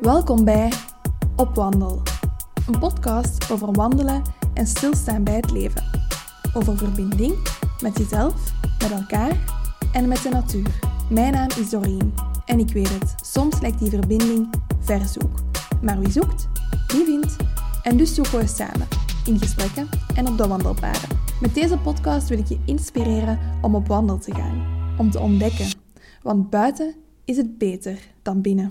Welkom bij Op Wandel, een podcast over wandelen en stilstaan bij het leven. Over verbinding met jezelf, met elkaar en met de natuur. Mijn naam is Doreen en ik weet het, soms lijkt die verbinding ver zoek. Maar wie zoekt, die vindt. En dus zoeken we samen, in gesprekken en op de wandelpaden. Met deze podcast wil ik je inspireren om op wandel te gaan, om te ontdekken. Want buiten is het beter dan binnen.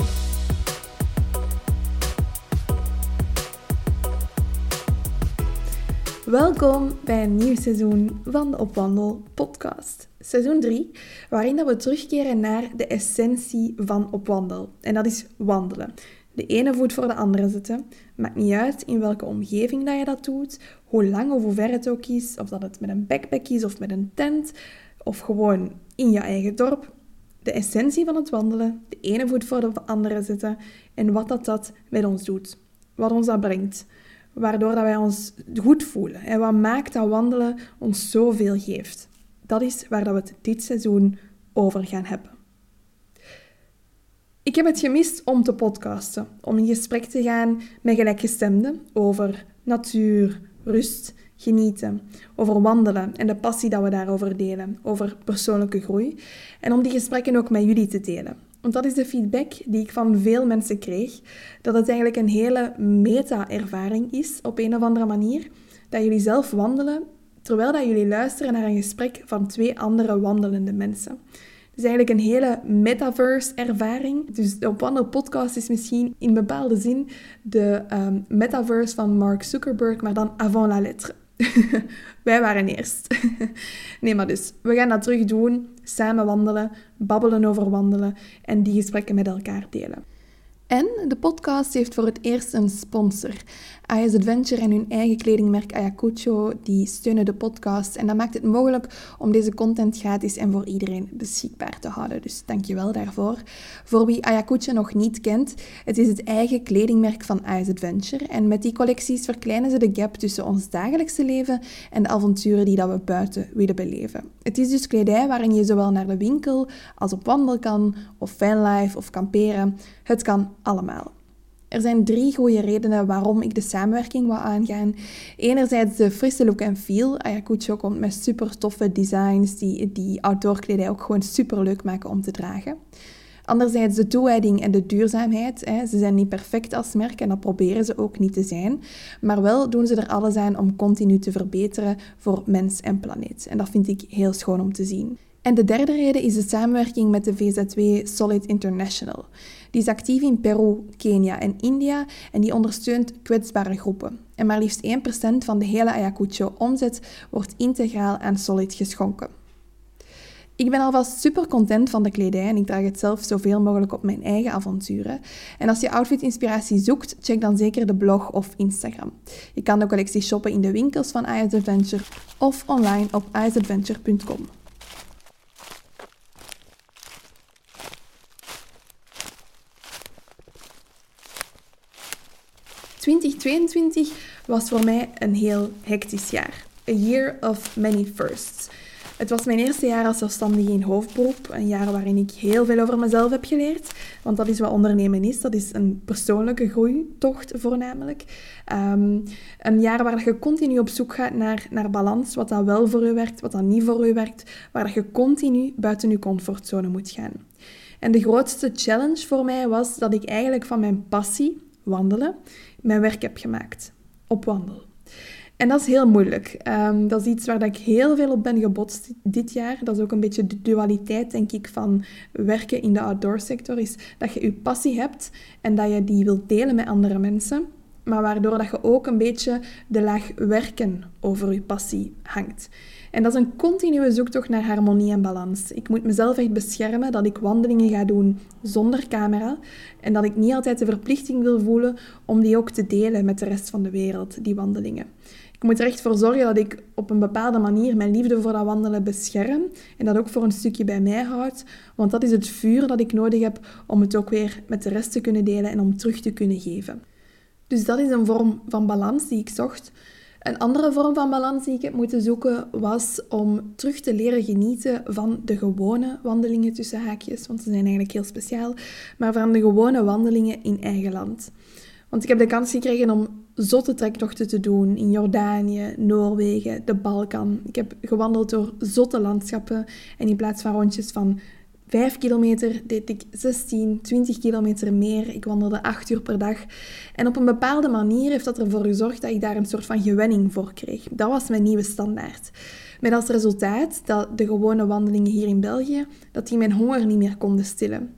Welkom bij een nieuw seizoen van de Opwandel podcast. Seizoen 3, waarin dat we terugkeren naar de essentie van opwandel. En dat is wandelen. De ene voet voor de andere zetten. Maakt niet uit in welke omgeving dat je dat doet, hoe lang of hoe ver het ook is, of dat het met een backpack is of met een tent, of gewoon in je eigen dorp. De essentie van het wandelen, de ene voet voor de andere zetten en wat dat, dat met ons doet. Wat ons dat brengt waardoor dat wij ons goed voelen. En wat maakt dat wandelen ons zoveel geeft. Dat is waar dat we het dit seizoen over gaan hebben. Ik heb het gemist om te podcasten, om in gesprek te gaan met gelijkgestemden over natuur, rust, genieten, over wandelen en de passie dat we daarover delen, over persoonlijke groei en om die gesprekken ook met jullie te delen. Want dat is de feedback die ik van veel mensen kreeg. Dat het eigenlijk een hele meta-ervaring is, op een of andere manier. Dat jullie zelf wandelen, terwijl dat jullie luisteren naar een gesprek van twee andere wandelende mensen. Het is eigenlijk een hele metaverse-ervaring. Dus de Op podcast is misschien in bepaalde zin de um, metaverse van Mark Zuckerberg, maar dan avant la lettre. Wij waren eerst. nee, maar dus, we gaan dat terug doen. Samen wandelen, babbelen over wandelen en die gesprekken met elkaar delen. En de podcast heeft voor het eerst een sponsor. Aya's Adventure en hun eigen kledingmerk Ayacucho, die steunen de podcast. En dat maakt het mogelijk om deze content gratis en voor iedereen beschikbaar te houden. Dus dankjewel daarvoor. Voor wie Ayacucho nog niet kent, het is het eigen kledingmerk van Aya's Adventure. En met die collecties verkleinen ze de gap tussen ons dagelijkse leven en de avonturen die dat we buiten willen beleven. Het is dus kledij waarin je zowel naar de winkel als op wandel kan, of fanlife of kamperen. Het kan allemaal. Er zijn drie goede redenen waarom ik de samenwerking wil aangaan. Enerzijds de frisse look en feel. Ayacucho komt met super toffe designs die, die outdoorkledij ook gewoon super leuk maken om te dragen. Anderzijds de toewijding en de duurzaamheid. Ze zijn niet perfect als merk en dat proberen ze ook niet te zijn. Maar wel doen ze er alles aan om continu te verbeteren voor mens en planeet. En dat vind ik heel schoon om te zien. En de derde reden is de samenwerking met de VZW Solid International. Die is actief in Peru, Kenia en India en die ondersteunt kwetsbare groepen. En maar liefst 1% van de hele Ayacucho-omzet wordt integraal aan Solid geschonken. Ik ben alvast super content van de kledij en ik draag het zelf zoveel mogelijk op mijn eigen avonturen. En als je outfit-inspiratie zoekt, check dan zeker de blog of Instagram. Je kan de collectie shoppen in de winkels van Eyes Adventure of online op eyesadventure.com. 2022 was voor mij een heel hectisch jaar. A year of many firsts. Het was mijn eerste jaar als zelfstandige in hoofdberoep. Een jaar waarin ik heel veel over mezelf heb geleerd. Want dat is wat ondernemen is. Dat is een persoonlijke groeitocht voornamelijk. Um, een jaar waar je continu op zoek gaat naar, naar balans. Wat dat wel voor je werkt, wat dat niet voor je werkt. Waar je continu buiten je comfortzone moet gaan. En de grootste challenge voor mij was dat ik eigenlijk van mijn passie, wandelen, mijn werk heb gemaakt. Op wandel. En dat is heel moeilijk. Ehm, dat is iets waar ik heel veel op ben gebotst dit jaar. Dat is ook een beetje de dualiteit, denk ik, van werken in de outdoor sector. Is dat je je passie hebt en dat je die wilt delen met andere mensen. Maar waardoor dat je ook een beetje de laag werken over je passie hangt. En dat is een continue zoektocht naar harmonie en balans. Ik moet mezelf echt beschermen dat ik wandelingen ga doen zonder camera en dat ik niet altijd de verplichting wil voelen om die ook te delen met de rest van de wereld, die wandelingen. Ik moet er echt voor zorgen dat ik op een bepaalde manier mijn liefde voor dat wandelen bescherm en dat ook voor een stukje bij mij houd, want dat is het vuur dat ik nodig heb om het ook weer met de rest te kunnen delen en om terug te kunnen geven. Dus dat is een vorm van balans die ik zocht. Een andere vorm van balans die ik heb moeten zoeken was om terug te leren genieten van de gewone wandelingen tussen haakjes, want ze zijn eigenlijk heel speciaal, maar van de gewone wandelingen in eigen land. Want ik heb de kans gekregen om zotte trektochten te doen in Jordanië, Noorwegen, de Balkan. Ik heb gewandeld door zotte landschappen en in plaats van rondjes van 5 kilometer deed ik 16, 20 kilometer meer. Ik wandelde 8 uur per dag. En op een bepaalde manier heeft dat ervoor gezorgd dat ik daar een soort van gewenning voor kreeg. Dat was mijn nieuwe standaard. Met als resultaat dat de gewone wandelingen hier in België, dat die mijn honger niet meer konden stillen.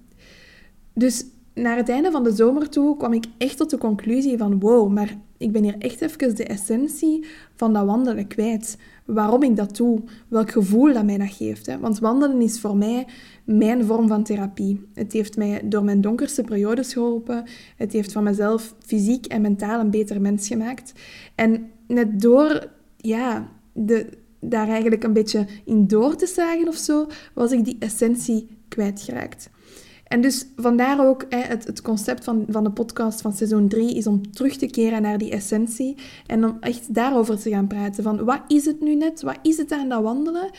Dus naar het einde van de zomer toe kwam ik echt tot de conclusie van wow, maar ik ben hier echt even de essentie van dat wandelen kwijt. Waarom ik dat doe, welk gevoel dat mij dat geeft. Hè? Want wandelen is voor mij mijn vorm van therapie. Het heeft mij door mijn donkerste periodes geholpen. Het heeft van mezelf fysiek en mentaal een beter mens gemaakt. En net door ja, de, daar eigenlijk een beetje in door te zagen of zo, was ik die essentie kwijtgeraakt. En dus vandaar ook hè, het, het, concept van, van de podcast van seizoen 3 is om terug te keren naar die essentie en om echt daarover te gaan praten. Van wat is het nu net? Wat is het aan dat wandelen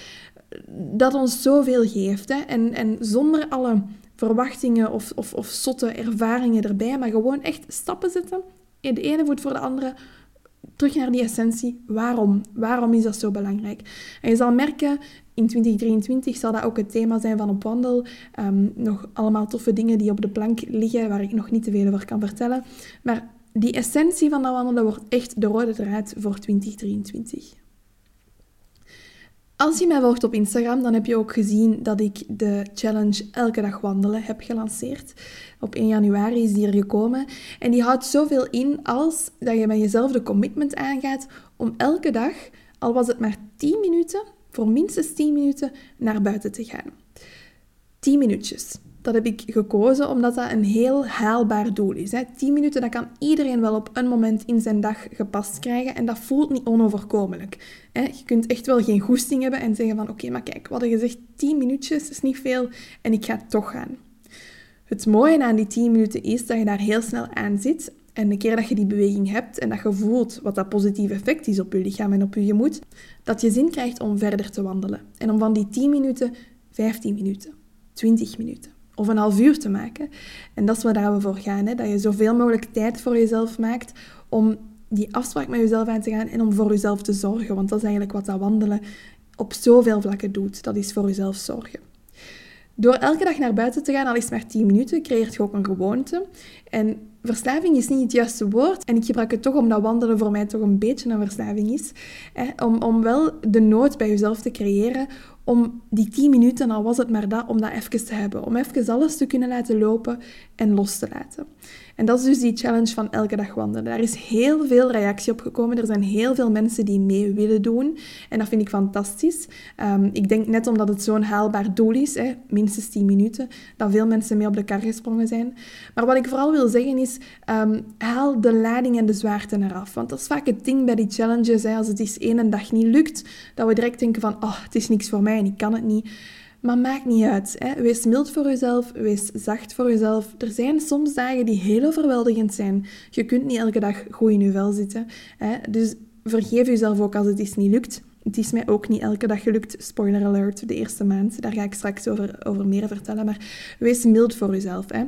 dat ons zoveel geeft? Hè? En, en zonder alle verwachtingen of, of, of zotte ervaringen erbij, maar gewoon echt stappen zetten. De ene voet voor de andere, terug naar die essentie. Waarom? Waarom is dat zo belangrijk? En je zal merken, in 2023 zal dat ook het thema zijn van op wandel. Ehm, nog allemaal toffe dingen die op de plank liggen, waar ik nog niet te veel over kan vertellen. Maar die essentie van dat wandelen wordt echt de rode draad voor 2023. Als je mij volgt op Instagram, dan heb je ook gezien dat ik de challenge Elke dag wandelen heb gelanceerd. Op 1 januari is die er gekomen. En die houdt zoveel in als dat je met jezelf de commitment aangaat om elke dag, al was het maar 10 minuten, voor minstens 10 minuten naar buiten te gaan. 10 minuutjes. Dat heb ik gekozen omdat dat een heel haalbaar doel is. Hè. 10 minuten, dat kan iedereen wel op een moment in zijn dag gepast krijgen en dat voelt niet onoverkomelijk. Je kunt echt wel geen goesting hebben en zeggen van oké, maar kijk, wat je gezegd, 10 minuutjes is niet veel en ik ga toch gaan. Het mooie aan die 10 minuten is dat je daar heel snel aan zit en de keer dat je die beweging hebt en dat je voelt wat dat positieve effect is op je lichaam en op je gemoed, dat je zin krijgt om verder te wandelen. En om van die 10 minuten 15 minuten, 20 minuten of een half uur te maken. En dat is waar we voor gaan. Hè? Dat je zoveel mogelijk tijd voor jezelf maakt om die afspraak met jezelf aan te gaan en om voor jezelf te zorgen. Want dat is eigenlijk wat dat wandelen op zoveel vlakken doet. Dat is voor jezelf zorgen. Door elke dag naar buiten te gaan, al is maar 10 minuten, creëert je ook een gewoonte. En verslaving is niet het juiste woord. En ik gebruik het toch omdat wandelen voor mij toch een beetje een verslaving is. Hè? Om, om wel de nood bij jezelf te creëren om die 10 minuten, al was het maar dat, om dat even te hebben. Om even alles te kunnen laten lopen en los te laten. En dat is dus die challenge van elke dag wandelen. Daar is heel veel reactie op gekomen. Er zijn heel veel mensen die mee willen doen. En dat vind ik fantastisch. Ehm, ik denk net omdat het zo'n haalbaar doel is, hè, minstens 10 minuten, dat veel mensen mee op de kar gesprongen zijn. Maar wat ik vooral wil zeggen is, um, haal de lading en de zwaarte eraf. Want dat is vaak het ding bij die challenges. Hè, als het eens één dag niet lukt, dat we direct denken van, oh, het is niks voor mij en ik kan het niet. Maar maakt niet uit. Wees mild voor jezelf, wees zacht voor jezelf. Er zijn soms dagen die heel overweldigend zijn. Je kunt niet elke dag goed in je vel zitten. Hè. Dus vergeef jezelf ook als het eens niet lukt. Het is mij ook niet elke dag gelukt. Spoiler alert, de eerste maand. Daar ga ik straks over, over meer vertellen. Maar wees mild voor jezelf. Hè.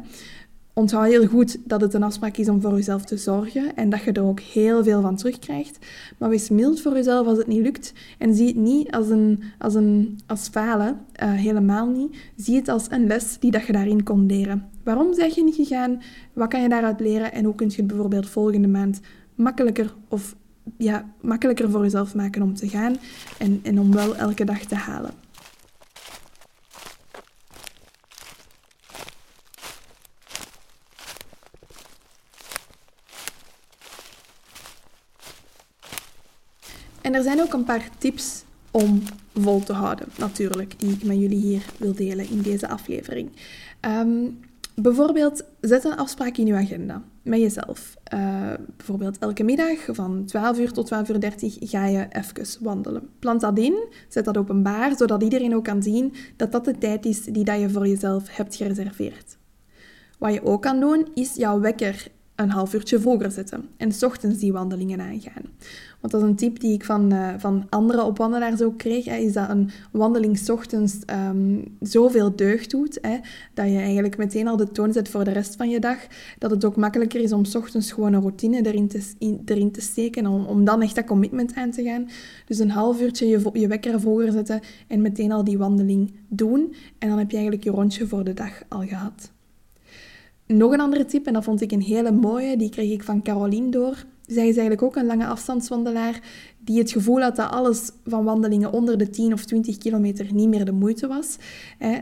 Onthoud heel goed dat het een afspraak is om voor jezelf te zorgen en dat je er ook heel veel van terugkrijgt. Maar wees mild voor jezelf als het niet lukt en zie het niet als, een, als, een, als falen, uh, helemaal niet. Zie het als een les die dat je daarin kon leren. Waarom zeg je niet gegaan? Wat kan je daaruit leren? En hoe kun je het bijvoorbeeld volgende maand makkelijker of ja, makkelijker voor jezelf maken om te gaan en, en om wel elke dag te halen. En er zijn ook een paar tips om vol te houden, natuurlijk, die ik met jullie hier wil delen in deze aflevering. Ehm, bijvoorbeeld, zet een afspraak in je agenda met jezelf. Uh, bijvoorbeeld elke middag van 12 uur tot 12 uur 30 ga je even wandelen. Plant dat in, zet dat openbaar, zodat iedereen ook kan zien dat dat de tijd is die dat je voor jezelf hebt gereserveerd. Wat je ook kan doen, is jouw wekker een half uurtje vroeger zetten en s ochtends die wandelingen aangaan. Want dat is een tip die ik van, uh, van andere opwandelaars ook kreeg, hè, is dat een wandeling s ochtends um, zoveel deugd doet, hè, dat je eigenlijk meteen al de toon zet voor de rest van je dag, dat het ook makkelijker is om s ochtends gewoon een routine erin te, in, erin te steken, om, om dan echt dat commitment aan te gaan. Dus een half uurtje je, je wekker vroeger zetten en meteen al die wandeling doen. En dan heb je eigenlijk je rondje voor de dag al gehad. Nog een andere tip, en dat vond ik een hele mooie, die kreeg ik van Caroline door. Zij is eigenlijk ook een lange afstandswandelaar die het gevoel had dat alles van wandelingen onder de 10 of 20 kilometer niet meer de moeite was.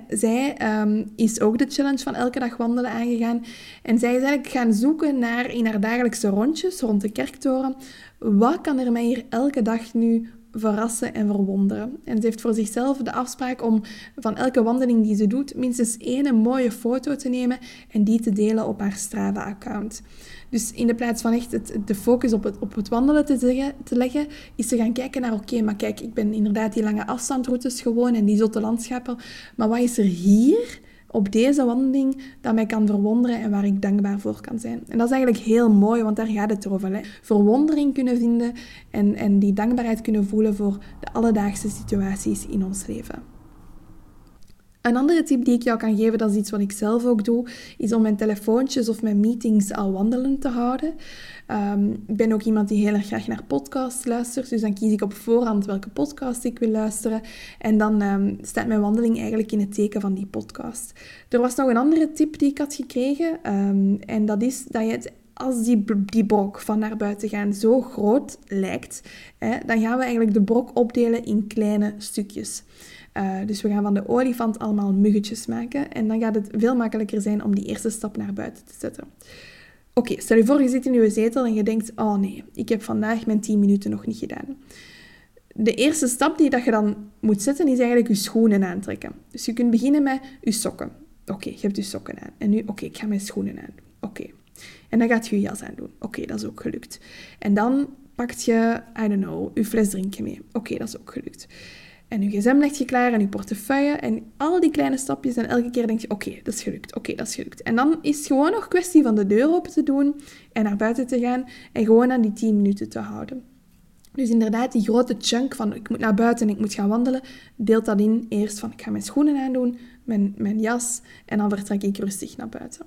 Zij ehm, is ook de challenge van elke dag wandelen aangegaan. En zij is eigenlijk gaan zoeken naar in haar dagelijkse rondjes rond de kerktoren. Wat kan er mij hier elke dag nu verrassen en verwonderen. En ze heeft voor zichzelf de afspraak om van elke wandeling die ze doet minstens één mooie foto te nemen en die te delen op haar Strava-account. Dus in de plaats van echt de focus op het, op het wandelen te, zeggen, te leggen, is ze gaan kijken naar, oké, maar kijk, ik ben inderdaad die lange afstandroutes gewoon en die zotte landschappen, maar wat is er hier op deze wandeling dat mij kan verwonderen en waar ik dankbaar voor kan zijn. En dat is eigenlijk heel mooi, want daar gaat het over. Hè. Verwondering kunnen vinden en, en die dankbaarheid kunnen voelen voor de alledaagse situaties in ons leven. Een andere tip die ik jou kan geven, dat is iets wat ik zelf ook doe, is om mijn telefoontjes of mijn meetings al wandelend te houden. Um, ik ben ook iemand die heel erg graag naar podcasts luistert, dus dan kies ik op voorhand welke podcast ik wil luisteren. En dan um, staat mijn wandeling eigenlijk in het teken van die podcast. Er was nog een andere tip die ik had gekregen, um, en dat is dat je als die, die brok van naar buiten gaan zo groot lijkt, hè, dan gaan we eigenlijk de brok opdelen in kleine stukjes. Uh, dus we gaan van de olifant allemaal muggetjes maken en dan gaat het veel makkelijker zijn om die eerste stap naar buiten te zetten. Oké, stel je voor, je zit in je zetel en je denkt, oh nee, ik heb vandaag mijn 10 minuten nog niet gedaan. De eerste stap die dat je dan moet zetten, is eigenlijk je schoenen aantrekken. Dus je kunt beginnen met je sokken. Oké, je hebt je sokken aan. En nu, oké, ik ga mijn schoenen aan Oké. En dan gaat je je jas aan doen. Oké, dat is ook gelukt. En dan pakt je, I don't know, je fles drinken mee. Oké, dat is ook gelukt. En je gsm legt je klaar en je portefeuille en al die kleine stapjes. En elke keer denk je, oké, dat is gelukt, oké, dat is gelukt. En dan is het gewoon nog kwestie van de deur open te doen en naar buiten te gaan en gewoon aan die 10 minuten te houden. Dus inderdaad, die grote chunk van ik moet naar buiten en ik moet gaan wandelen, deelt dat in eerst van ik ga mijn schoenen aandoen, mijn, mijn jas en dan vertrek ik rustig naar buiten.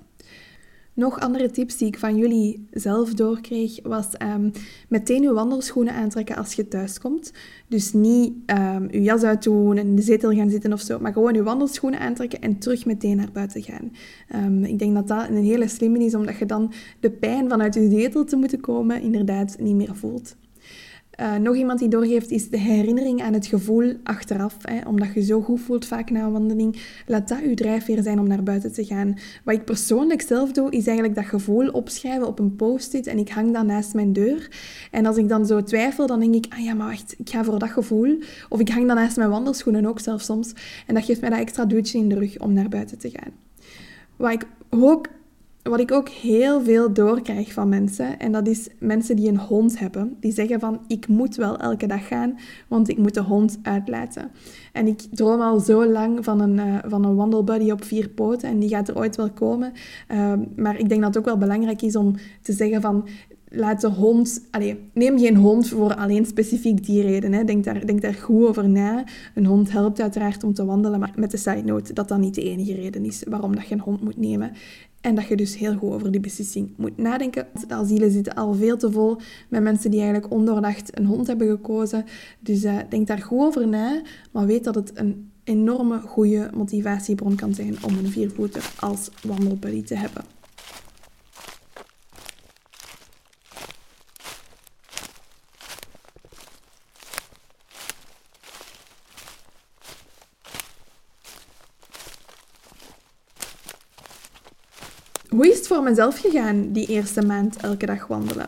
Nog andere tips die ik van jullie zelf doorkreeg, was um, meteen je wandelschoenen aantrekken als je thuis komt. Dus niet um, je jas uitdoen en in de zetel gaan zitten of zo, maar gewoon je wandelschoenen aantrekken en terug meteen naar buiten gaan. Um, ik denk dat dat een hele slimme is, omdat je dan de pijn vanuit je zetel te moeten komen inderdaad niet meer voelt. Uh, nog iemand die doorgeeft is de herinnering aan het gevoel achteraf. Hè, omdat je zo goed voelt vaak na een wandeling. Laat dat je drijfveer zijn om naar buiten te gaan. Wat ik persoonlijk zelf doe, is eigenlijk dat gevoel opschrijven op een post-it. En ik hang dat naast mijn deur. En als ik dan zo twijfel, dan denk ik, ah ja, maar wacht, ik ga voor dat gevoel. Of ik hang dan naast mijn wandelschoenen ook zelfs soms. En dat geeft mij dat extra duwtje in de rug om naar buiten te gaan. Wat ik ook wat ik ook heel veel doorkrijg van mensen, en dat is mensen die een hond hebben, die zeggen van ik moet wel elke dag gaan, want ik moet de hond uitlaten. En ik droom al zo lang van een, uh, van een wandelbuddy op vier poten en die gaat er ooit wel komen. Uh, maar ik denk dat het ook wel belangrijk is om te zeggen van laat de hond... Allez, neem geen hond voor alleen specifiek die reden. Hè. Denk, daar, denk daar goed over na. Een hond helpt uiteraard om te wandelen, maar met de side note dat dat niet de enige reden is waarom dat je een hond moet nemen. En dat je dus heel goed over die beslissing moet nadenken. De asielen zitten al veel te vol met mensen die eigenlijk ondoordacht een hond hebben gekozen. Dus uh, denk daar goed over na, maar weet dat het een enorme goede motivatiebron kan zijn om een viervoeter als wandelbuddy te hebben. Hoe is het voor mezelf gegaan die eerste maand elke dag wandelen?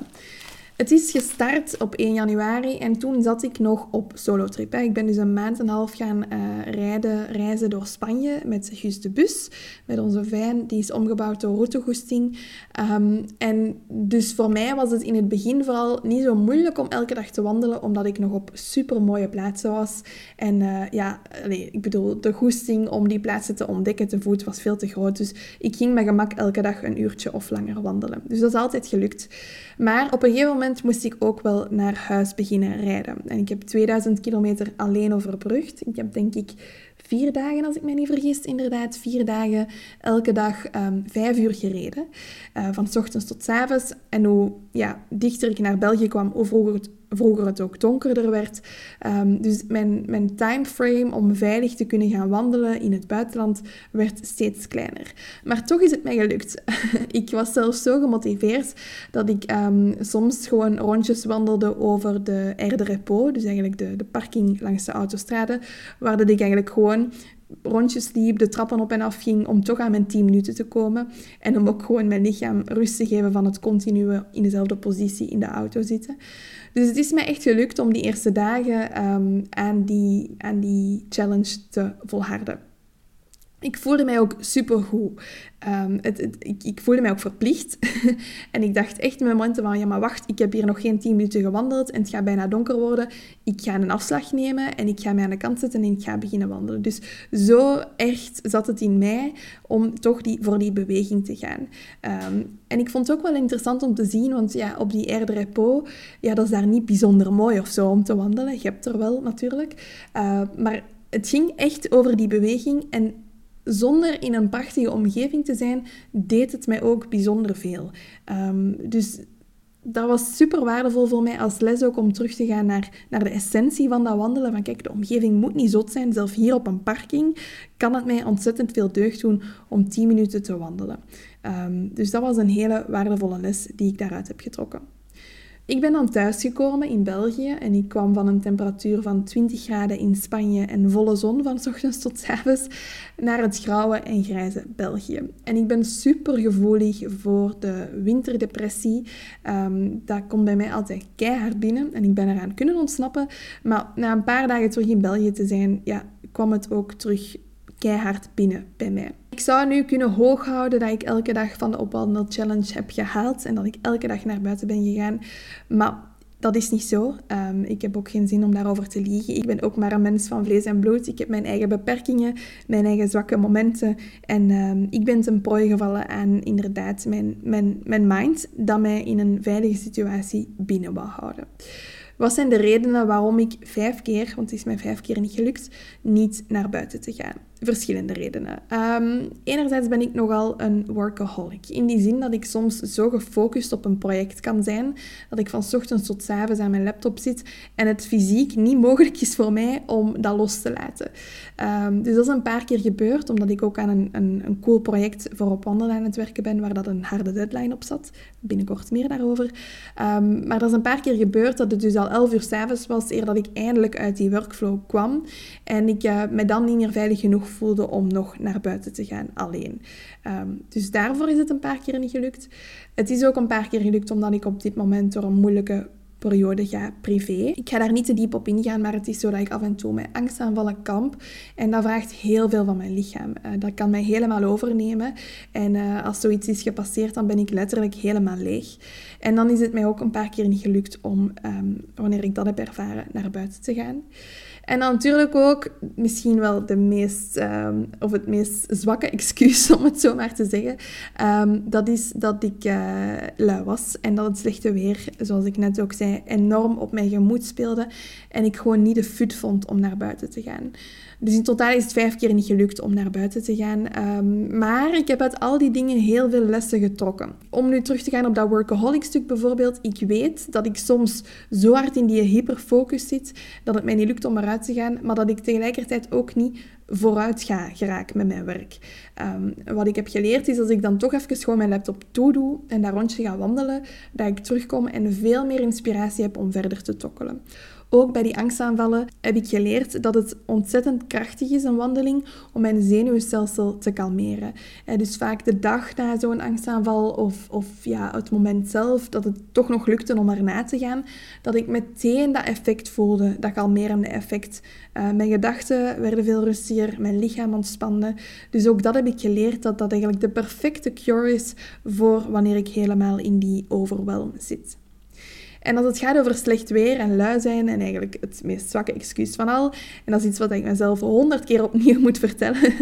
Het is gestart op 1 januari en toen zat ik nog op solotrip. Ik ben dus een maand en een half gaan uh, rijden, reizen door Spanje met Gus de Bus, met onze van. Die is omgebouwd door Routegoesting. Um, en dus voor mij was het in het begin vooral niet zo moeilijk om elke dag te wandelen, omdat ik nog op super mooie plaatsen was. En uh, ja, allez, ik bedoel, de goesting om die plaatsen te ontdekken te voet was veel te groot. Dus ik ging met gemak elke dag een uurtje of langer wandelen. Dus dat is altijd gelukt. Maar op een gegeven moment moest ik ook wel naar huis beginnen rijden. En ik heb 2000 kilometer alleen overbrugd. Ik heb denk ik vier dagen, als ik me niet vergis, inderdaad, vier dagen elke dag um, vijf uur gereden. Uh, van s ochtends tot s avonds. En hoe ja, dichter ik naar België kwam, hoe vroeger het vroeger het ook donkerder werd. Um, dus mijn, mijn timeframe om veilig te kunnen gaan wandelen in het buitenland werd steeds kleiner. Maar toch is het mij gelukt. ik was zelfs zo gemotiveerd dat ik um, soms gewoon rondjes wandelde over de Aire de Repos, dus eigenlijk de, de parking langs de autostrade, waar dat ik eigenlijk gewoon rondjes liep, de trappen op en af ging om toch aan mijn 10 minuten te komen. En om ook gewoon mijn lichaam rust te geven van het continue in dezelfde positie in de auto zitten. Dus het is mij echt gelukt om die eerste dagen um, aan, die, aan die challenge te volharden. Ik voelde mij ook supergoed. Um, het, ik, ik, voelde mij ook verplicht. en ik dacht echt in momenten van, ja maar wacht, ik heb hier nog geen 10 minuten gewandeld en het gaat bijna donker worden. Ik ga een afslag nemen en ik ga mij aan de kant zetten en ik ga beginnen wandelen. Dus zo echt zat het in mij om toch die, voor die beweging te gaan. Um, en ik vond het ook wel interessant om te zien, want ja, op die Air de ja, dat is daar niet bijzonder mooi of zo om te wandelen. Je hebt er wel natuurlijk. Uh, maar het ging echt over die beweging en zonder in een prachtige omgeving te zijn, deed het mij ook bijzonder veel. Um, dus dat was super waardevol voor mij als les ook om terug te gaan naar, naar de essentie van dat wandelen. Van kijk, de omgeving moet niet zot zijn. Zelf hier op een parking kan het mij ontzettend veel deugd doen om 10 minuten te wandelen. Um, dus dat was een hele waardevolle les die ik daaruit heb getrokken. Ik ben dan thuisgekomen in België en ik kwam van een temperatuur van 20 graden in Spanje en volle zon van ochtends tot avonds naar het grauwe en grijze België. En ik ben super gevoelig voor de winterdepressie. Um, dat komt bij mij altijd keihard binnen en ik ben eraan kunnen ontsnappen. Maar na een paar dagen terug in België te zijn, ja, kwam het ook terug keihard binnen bij mij. Ik zou nu kunnen hooghouden dat ik elke dag van de Opwandel Challenge heb gehaald en dat ik elke dag naar buiten ben gegaan. Maar dat is niet zo. Um, ik heb ook geen zin om daarover te liegen. Ik ben ook maar een mens van vlees en bloed. Ik heb mijn eigen beperkingen, mijn eigen zwakke momenten. En um, ik ben ten prooi gevallen aan inderdaad mijn, mijn, mijn mind dat mij in een veilige situatie binnen wou houden. Wat zijn de redenen waarom ik vijf keer, want het is mij vijf keer niet gelukt, niet naar buiten te gaan? Verschillende redenen. Um, enerzijds ben ik nogal een workaholic. In die zin dat ik soms zo gefocust op een project kan zijn, dat ik van ochtends tot avonds aan mijn laptop zit en het fysiek niet mogelijk is voor mij om dat los te laten. Um, dus dat is een paar keer gebeurd, omdat ik ook aan een, een, een cool project voor op wandelen aan het werken ben, waar dat een harde deadline op zat. Binnenkort meer daarover. Um, maar dat is een paar keer gebeurd dat het dus al elf uur s'avonds was, eer dat ik eindelijk uit die workflow kwam. En ik uh, me dan niet meer veilig genoeg voelde om nog naar buiten te gaan alleen. Um, dus daarvoor is het een paar keer niet gelukt. Het is ook een paar keer gelukt omdat ik op dit moment door een moeilijke periode ga privé. Ik ga daar niet te diep op ingaan, maar het is zo dat ik af en toe met angstaanvallen kamp. En dat vraagt heel veel van mijn lichaam. Uh, dat kan mij helemaal overnemen. En uh, als zoiets is gepasseerd, dan ben ik letterlijk helemaal leeg. En dan is het mij ook een paar keer niet gelukt om, um, wanneer ik dat heb ervaren, naar buiten te gaan. En dan natuurlijk ook misschien wel de meest, um, of het meest zwakke excuus, om het zo maar te zeggen. Um, dat is dat ik uh, lui was en dat het slechte weer, zoals ik net ook zei, enorm op mijn gemoed speelde. En ik gewoon niet de fut vond om naar buiten te gaan. Dus in totaal is het vijf keer niet gelukt om naar buiten te gaan. Um, maar ik heb uit al die dingen heel veel lessen getrokken. Om nu terug te gaan op dat workaholic stuk bijvoorbeeld. Ik weet dat ik soms zo hard in die hyperfocus zit dat het mij niet lukt om eruit te gaan. Maar dat ik tegelijkertijd ook niet vooruit ga geraken met mijn werk. Um, wat ik heb geleerd is als ik dan toch even gewoon mijn laptop toedoe en daar rondje ga wandelen, dat ik terugkom en veel meer inspiratie heb om verder te tokkelen. Ook bij die angstaanvallen heb ik geleerd dat het ontzettend krachtig is, een wandeling, om mijn zenuwstelsel te kalmeren. En dus vaak de dag na zo'n angstaanval of, of ja, het moment zelf, dat het toch nog lukte om erna te gaan, dat ik meteen dat effect voelde, dat kalmerende effect. Uh, mijn gedachten werden veel rustiger, mijn lichaam ontspande. Dus ook dat heb ik geleerd, dat dat eigenlijk de perfecte cure is voor wanneer ik helemaal in die overwhelm zit. En als het gaat over slecht weer en lui zijn, en eigenlijk het meest zwakke excuus van al, en dat is iets wat ik mezelf honderd keer opnieuw moet vertellen,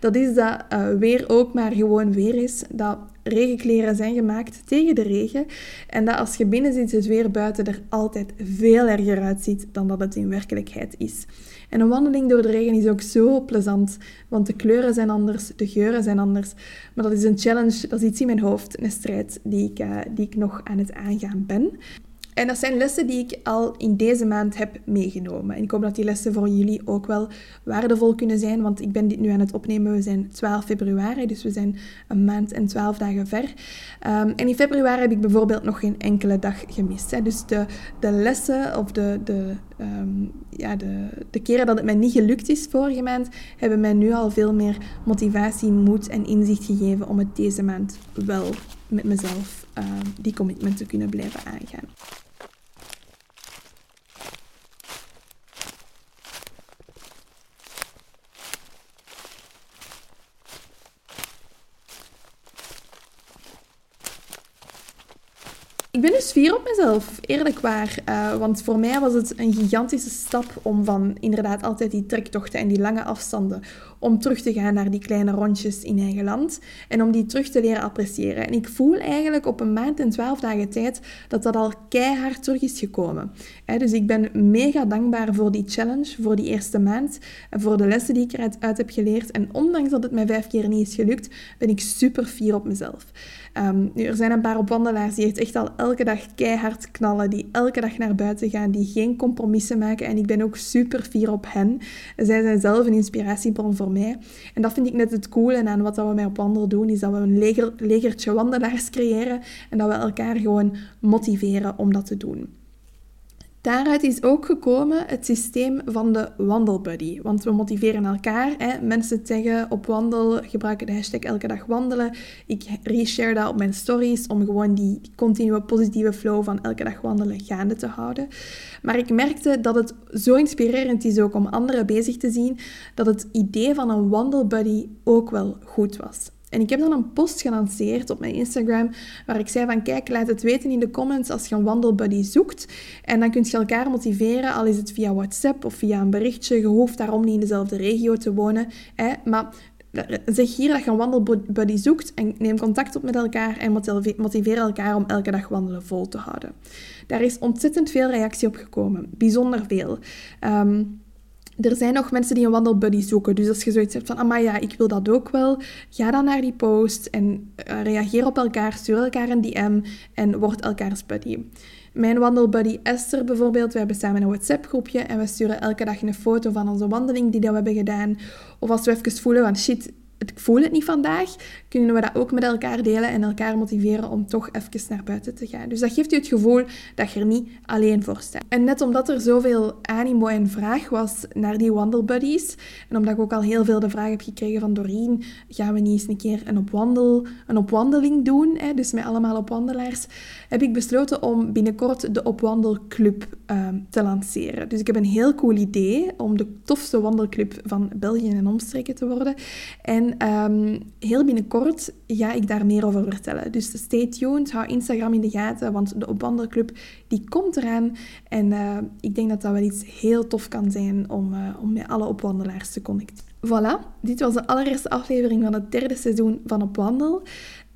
dat is dat uh, weer ook maar gewoon weer is. Dat regenkleren zijn gemaakt tegen de regen. En dat als je binnen zit, het weer buiten er altijd veel erger uitziet dan dat het in werkelijkheid is. En een wandeling door de regen is ook zo plezant, want de kleuren zijn anders, de geuren zijn anders. Maar dat is een challenge, dat is iets in mijn hoofd, een strijd die ik, uh, die ik nog aan het aangaan ben. En dat zijn lessen die ik al in deze maand heb meegenomen. En ik hoop dat die lessen voor jullie ook wel waardevol kunnen zijn, want ik ben dit nu aan het opnemen. We zijn 12 februari, dus we zijn een maand en 12 dagen ver. Um, en in februari heb ik bijvoorbeeld nog geen enkele dag gemist. Hè. Dus de, de lessen of de, de, um, ja, de, de keren dat het mij niet gelukt is vorige maand, hebben mij nu al veel meer motivatie, moed en inzicht gegeven om het deze maand wel met mezelf uh, die commitment te kunnen blijven aangaan. Ik ben dus fier op mezelf, eerlijk waar. Uh, want voor mij was het een gigantische stap om van inderdaad altijd die trektochten en die lange afstanden, om terug te gaan naar die kleine rondjes in eigen land en om die terug te leren appreciëren. En ik voel eigenlijk op een maand en twaalf dagen tijd dat dat al keihard terug is gekomen. dus ik ben mega dankbaar voor die challenge, voor die eerste maand voor de lessen die ik eruit uit heb geleerd. En ondanks dat het mij vijf keer niet is gelukt, ben ik super fier op mezelf. Nu, er zijn een paar opwandelaars die echt al elke dag keihard knallen, die elke dag naar buiten gaan, die geen compromissen maken. En ik ben ook super fier op hen. Zij zijn zelf een inspiratiebron voor mij. En dat vind ik net het coole aan wat we met op wandel doen, is dat we een leger, legertje wandelaars creëren en dat we elkaar gewoon motiveren om dat te doen. Daaruit is ook gekomen het systeem van de wandelbuddy. Want we motiveren elkaar. Hè. Mensen zeggen op wandel, gebruiken de hashtag elke dag wandelen. Ik reshare dat op mijn stories om gewoon die continue positieve flow van elke dag wandelen gaande te houden. Maar ik merkte dat het zo inspirerend is ook om anderen bezig te zien, dat het idee van een wandelbuddy ook wel goed was. En ik heb dan een post gelanceerd op mijn Instagram waar ik zei van kijk, laat het weten in de comments als je een wandelbuddy zoekt. En dan kun je elkaar motiveren, al is het via WhatsApp of via een berichtje. Je hoeft daarom niet in dezelfde regio te wonen. Hè? Maar zeg hier dat je een wandelbuddy zoekt en neem contact op met elkaar en motiveer elkaar om elke dag wandelen vol te houden. Daar is ontzettend veel reactie op gekomen. Bijzonder veel. Um, er zijn nog mensen die een wandelbuddy zoeken. Dus als je zoiets hebt van, ah ja, ik wil dat ook wel, ga dan naar die post en uh, reageer op elkaar, stuur elkaar een DM en word elkaars buddy. Mijn wandelbuddy Esther bijvoorbeeld, we hebben samen een WhatsApp-groepje en we sturen elke dag een foto van onze wandeling die dat we hebben gedaan. Of als we even voelen van, shit, ik voel het niet vandaag, kunnen we dat ook met elkaar delen en elkaar motiveren om toch even naar buiten te gaan. Dus dat geeft u het gevoel dat je er niet alleen voor staat. En net omdat er zoveel animo en vraag was naar die wandelbuddies, en omdat ik ook al heel veel de vraag heb gekregen van Doreen, gaan we niet eens een keer een, opwandel, een opwandeling doen, hè, dus met allemaal opwandelaars, heb ik besloten om binnenkort de Opwandelclub uh, te lanceren. Dus ik heb een heel cool idee om de tofste wandelclub van België en omstreken te worden. En um, heel binnenkort ga ik daar meer over vertellen. Dus stay tuned, hou Instagram in de gaten, want de Opwandelclub die komt eraan. En uh, ik denk dat dat wel iets heel tof kan zijn om, uh, om met alle opwandelaars te connecten. Voilà, dit was de allereerste aflevering van het derde seizoen van Op Wandel.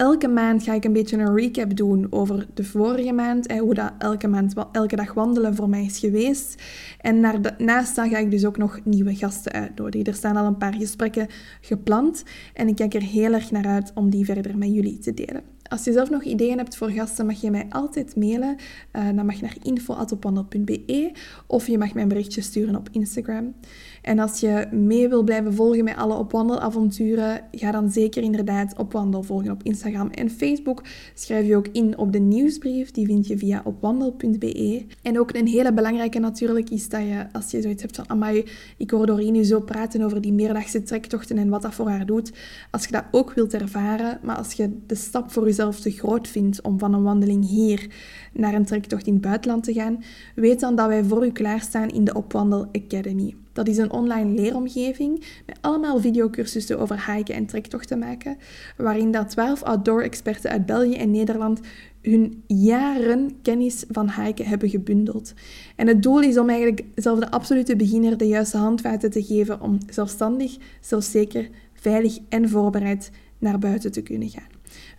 Elke maand ga ik een beetje een recap doen over de vorige maand. En hoe dat elke maand, elke dag wandelen voor mij is geweest. En naast dat ga ik dus ook nog nieuwe gasten uitnodigen. Er staan al een paar gesprekken gepland. En ik kijk er heel erg naar uit om die verder met jullie te delen. Als je zelf nog ideeën hebt voor gasten, mag je mij altijd mailen. Uh, dan mag je naar info.opwandel.be of je mag mij een berichtje sturen op Instagram. En als je mee wil blijven volgen met alle opwandelavonturen, ga dan zeker inderdaad opwandel volgen op Instagram en Facebook. Schrijf je ook in op de nieuwsbrief, die vind je via opwandel.be. En ook een hele belangrijke natuurlijk is dat je, als je zoiets hebt van, amai, ik hoor Doreen nu zo praten over die meerdagse trektochten en wat dat voor haar doet. Als je dat ook wilt ervaren, maar als je de stap voor jezelf te groot vindt om van een wandeling hier naar een trektocht in het buitenland te gaan, weet dan dat wij voor u klaarstaan in de Opwandel Academy. Dat is een online leeromgeving met allemaal videocursussen over hiken en trektochten maken, waarin dat 12 outdoor-experten uit België en Nederland hun jaren kennis van hiken hebben gebundeld. En het doel is om eigenlijk zelf de absolute beginner de juiste handvaten te geven om zelfstandig, zelfzeker, veilig en voorbereid naar buiten te kunnen gaan.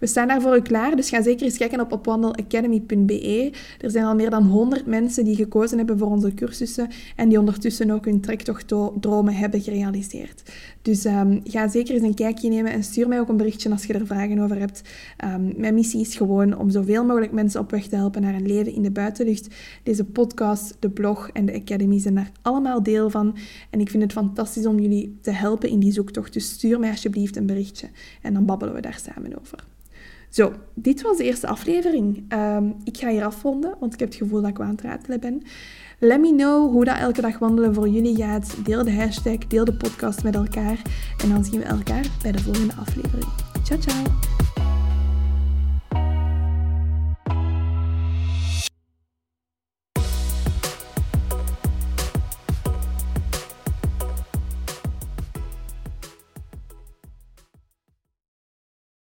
We staan daar voor u klaar, dus ga zeker eens kijken op opwandelacademy.be. Er zijn al meer dan 100 mensen die gekozen hebben voor onze cursussen en die ondertussen ook hun trektochtdromen hebben gerealiseerd. Dus um, ga zeker eens een kijkje nemen en stuur mij ook een berichtje als je er vragen over hebt. Um, mijn missie is gewoon om zoveel mogelijk mensen op weg te helpen naar een leven in de buitenlucht. Deze podcast, de blog en de academy zijn daar allemaal deel van. En ik vind het fantastisch om jullie te helpen in die zoektocht. Dus stuur mij alsjeblieft een berichtje en dan babbelen we daar samen over. Zo, dit was de eerste aflevering. Ehm, ik ga hier afronden, want ik heb het gevoel dat ik aan het ratelen ben. Let me know hoe dat elke dag wandelen voor jullie gaat. Deel de hashtag, deel de podcast met elkaar. En dan zien we elkaar bij de volgende aflevering. Ciao, ciao!